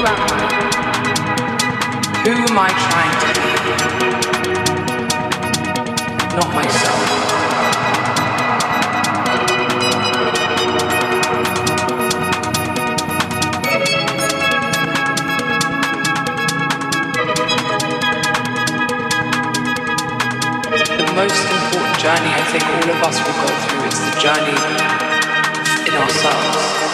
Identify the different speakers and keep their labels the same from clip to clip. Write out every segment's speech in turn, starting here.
Speaker 1: Who am I? Who am I trying to be? Not myself. The most important journey I think all of us will go through is the journey in ourselves.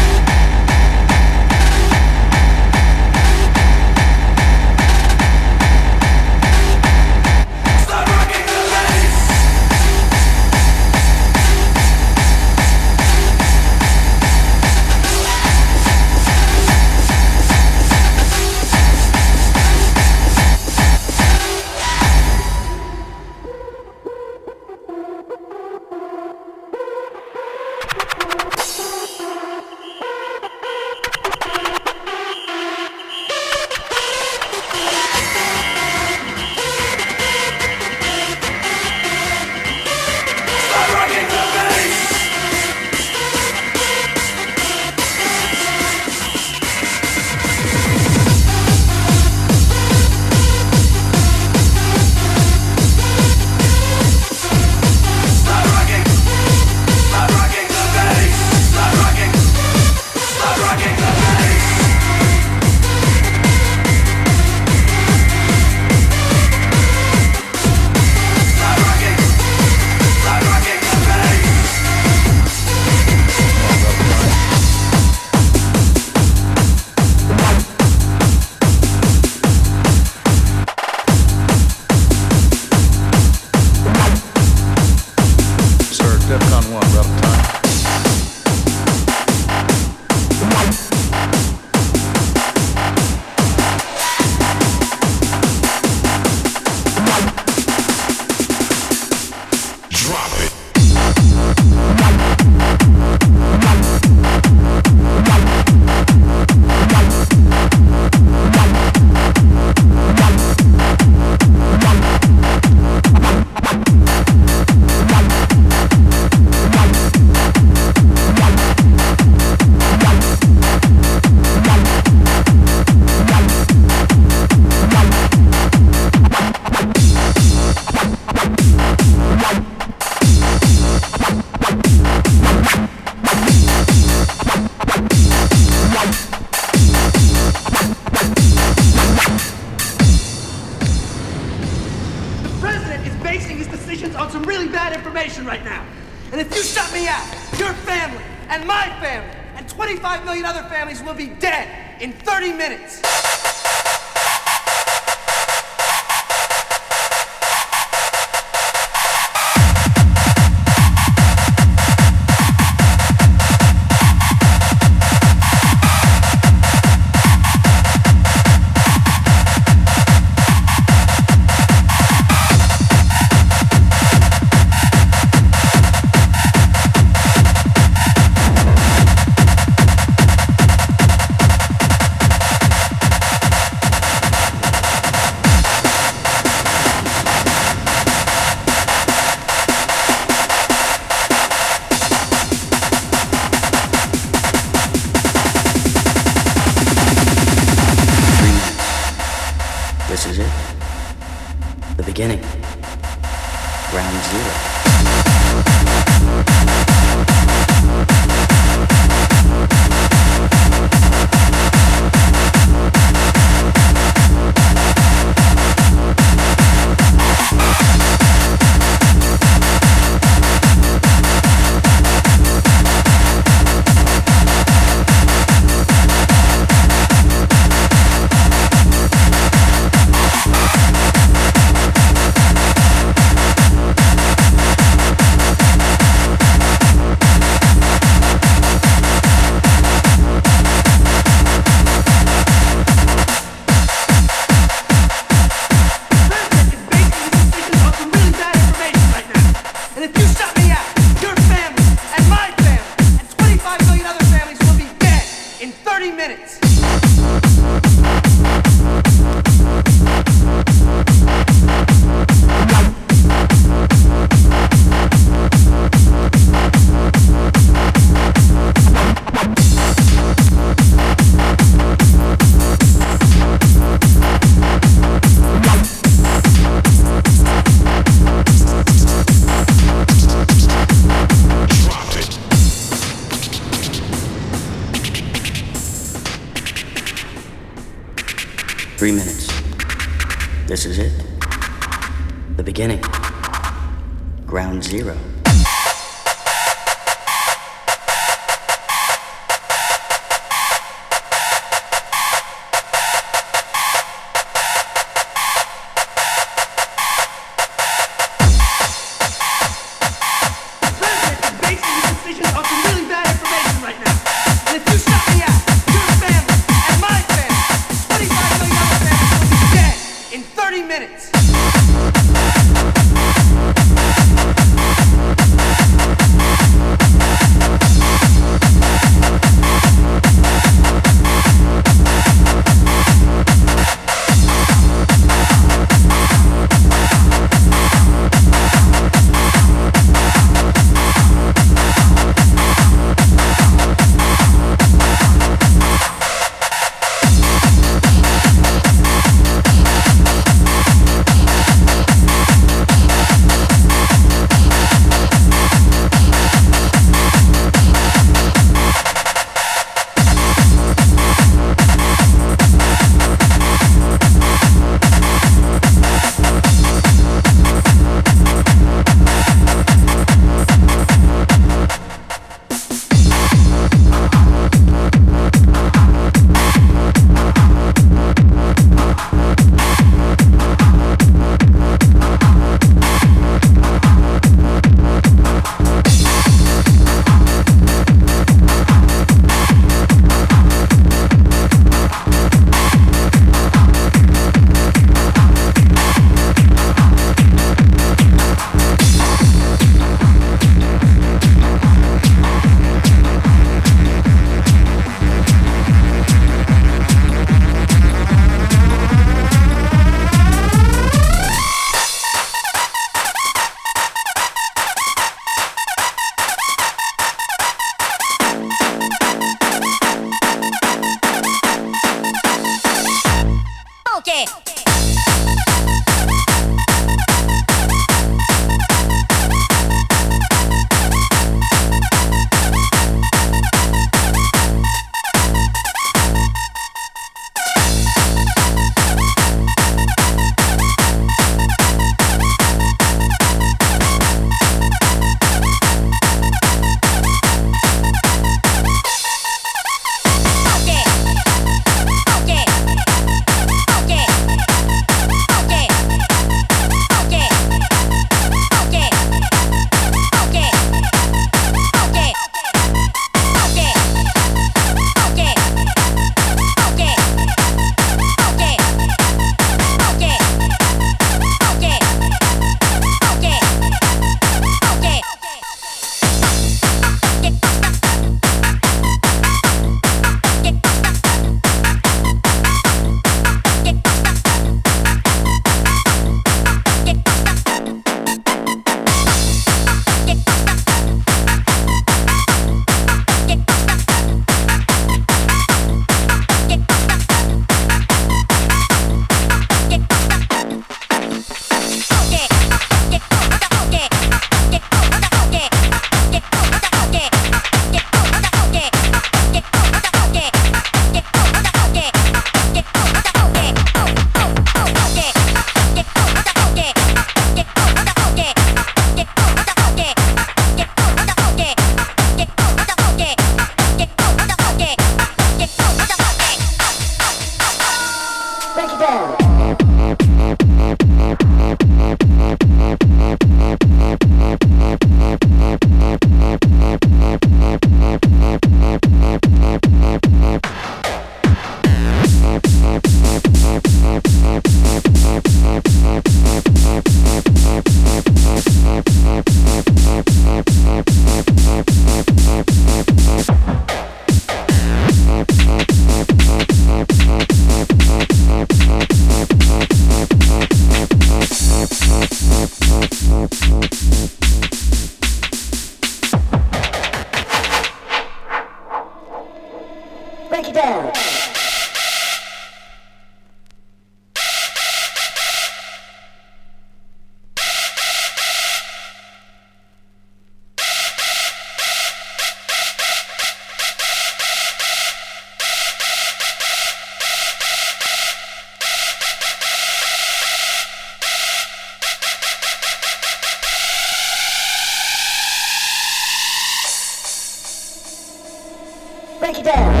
Speaker 2: break it
Speaker 3: down.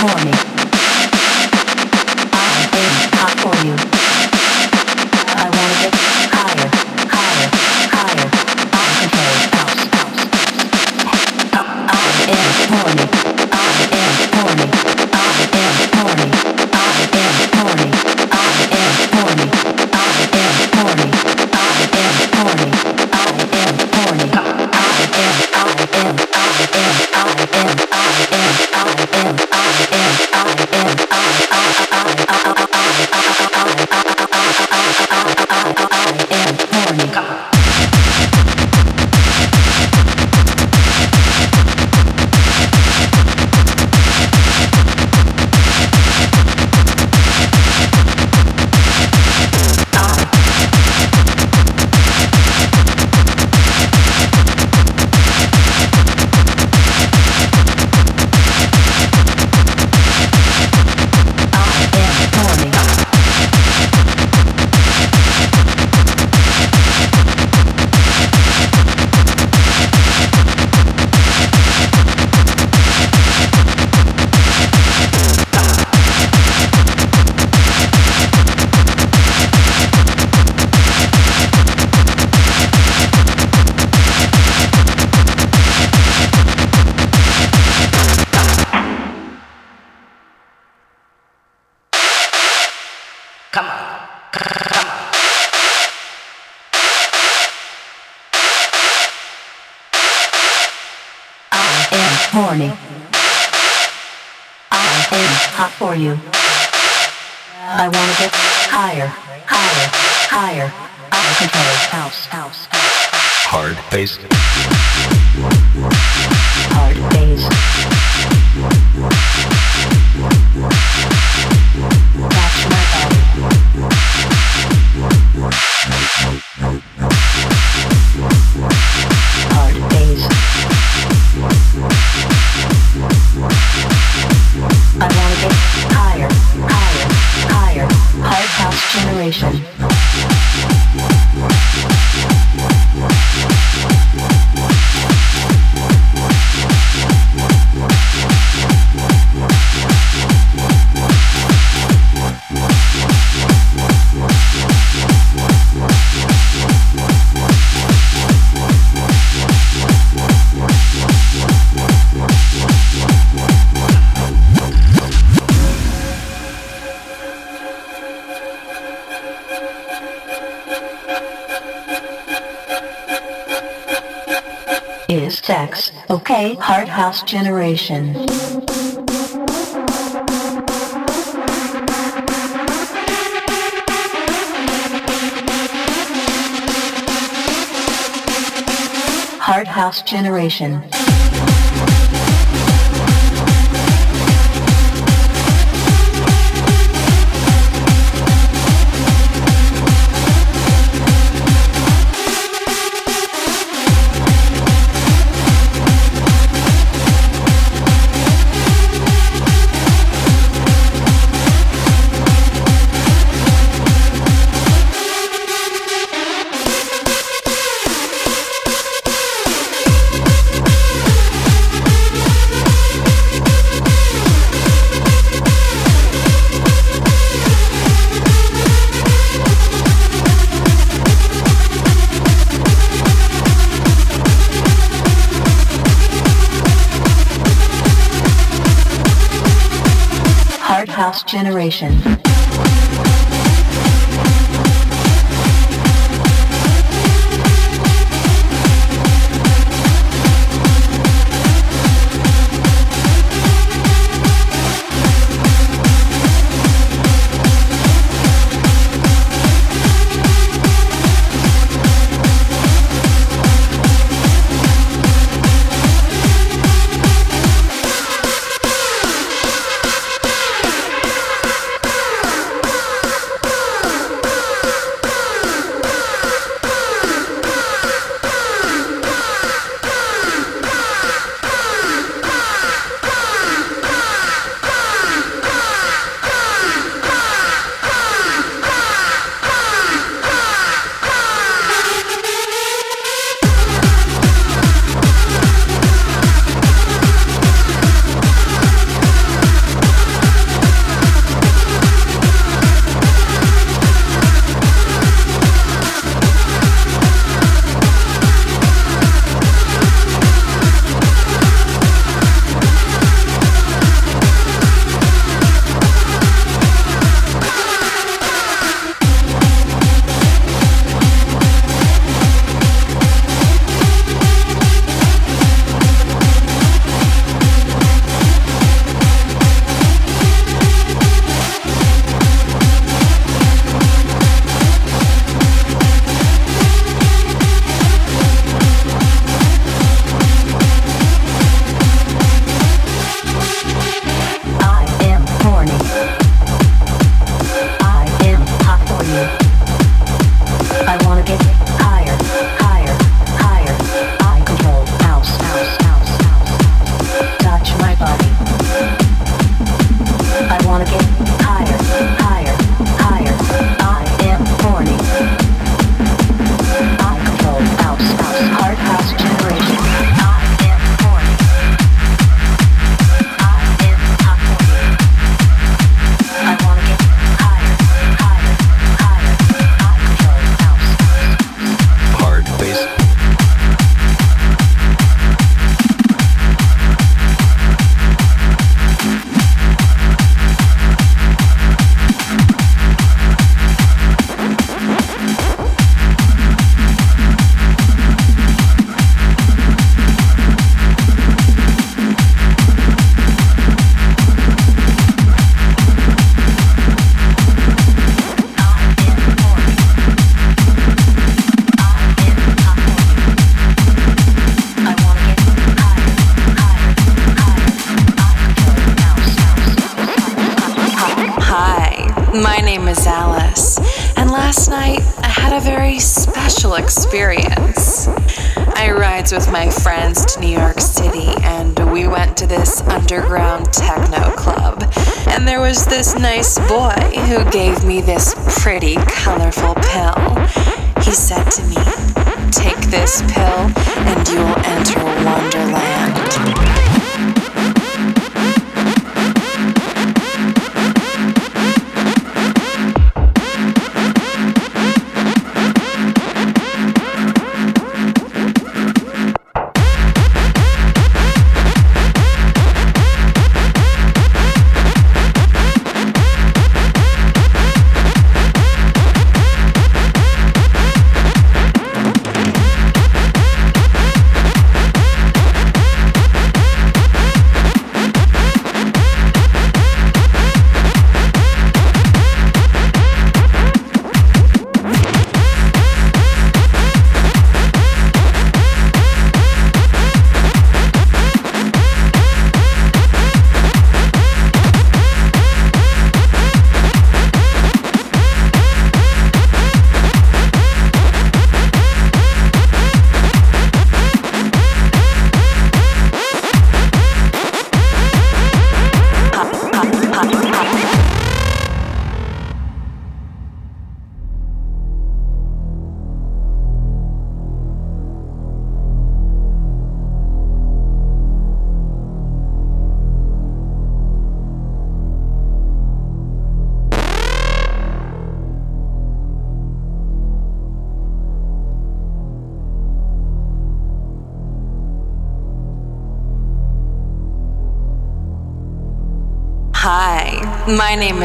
Speaker 3: Okay, House Generation. Hard House Generation. Generation.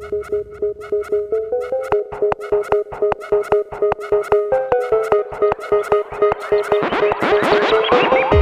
Speaker 4: Thank you.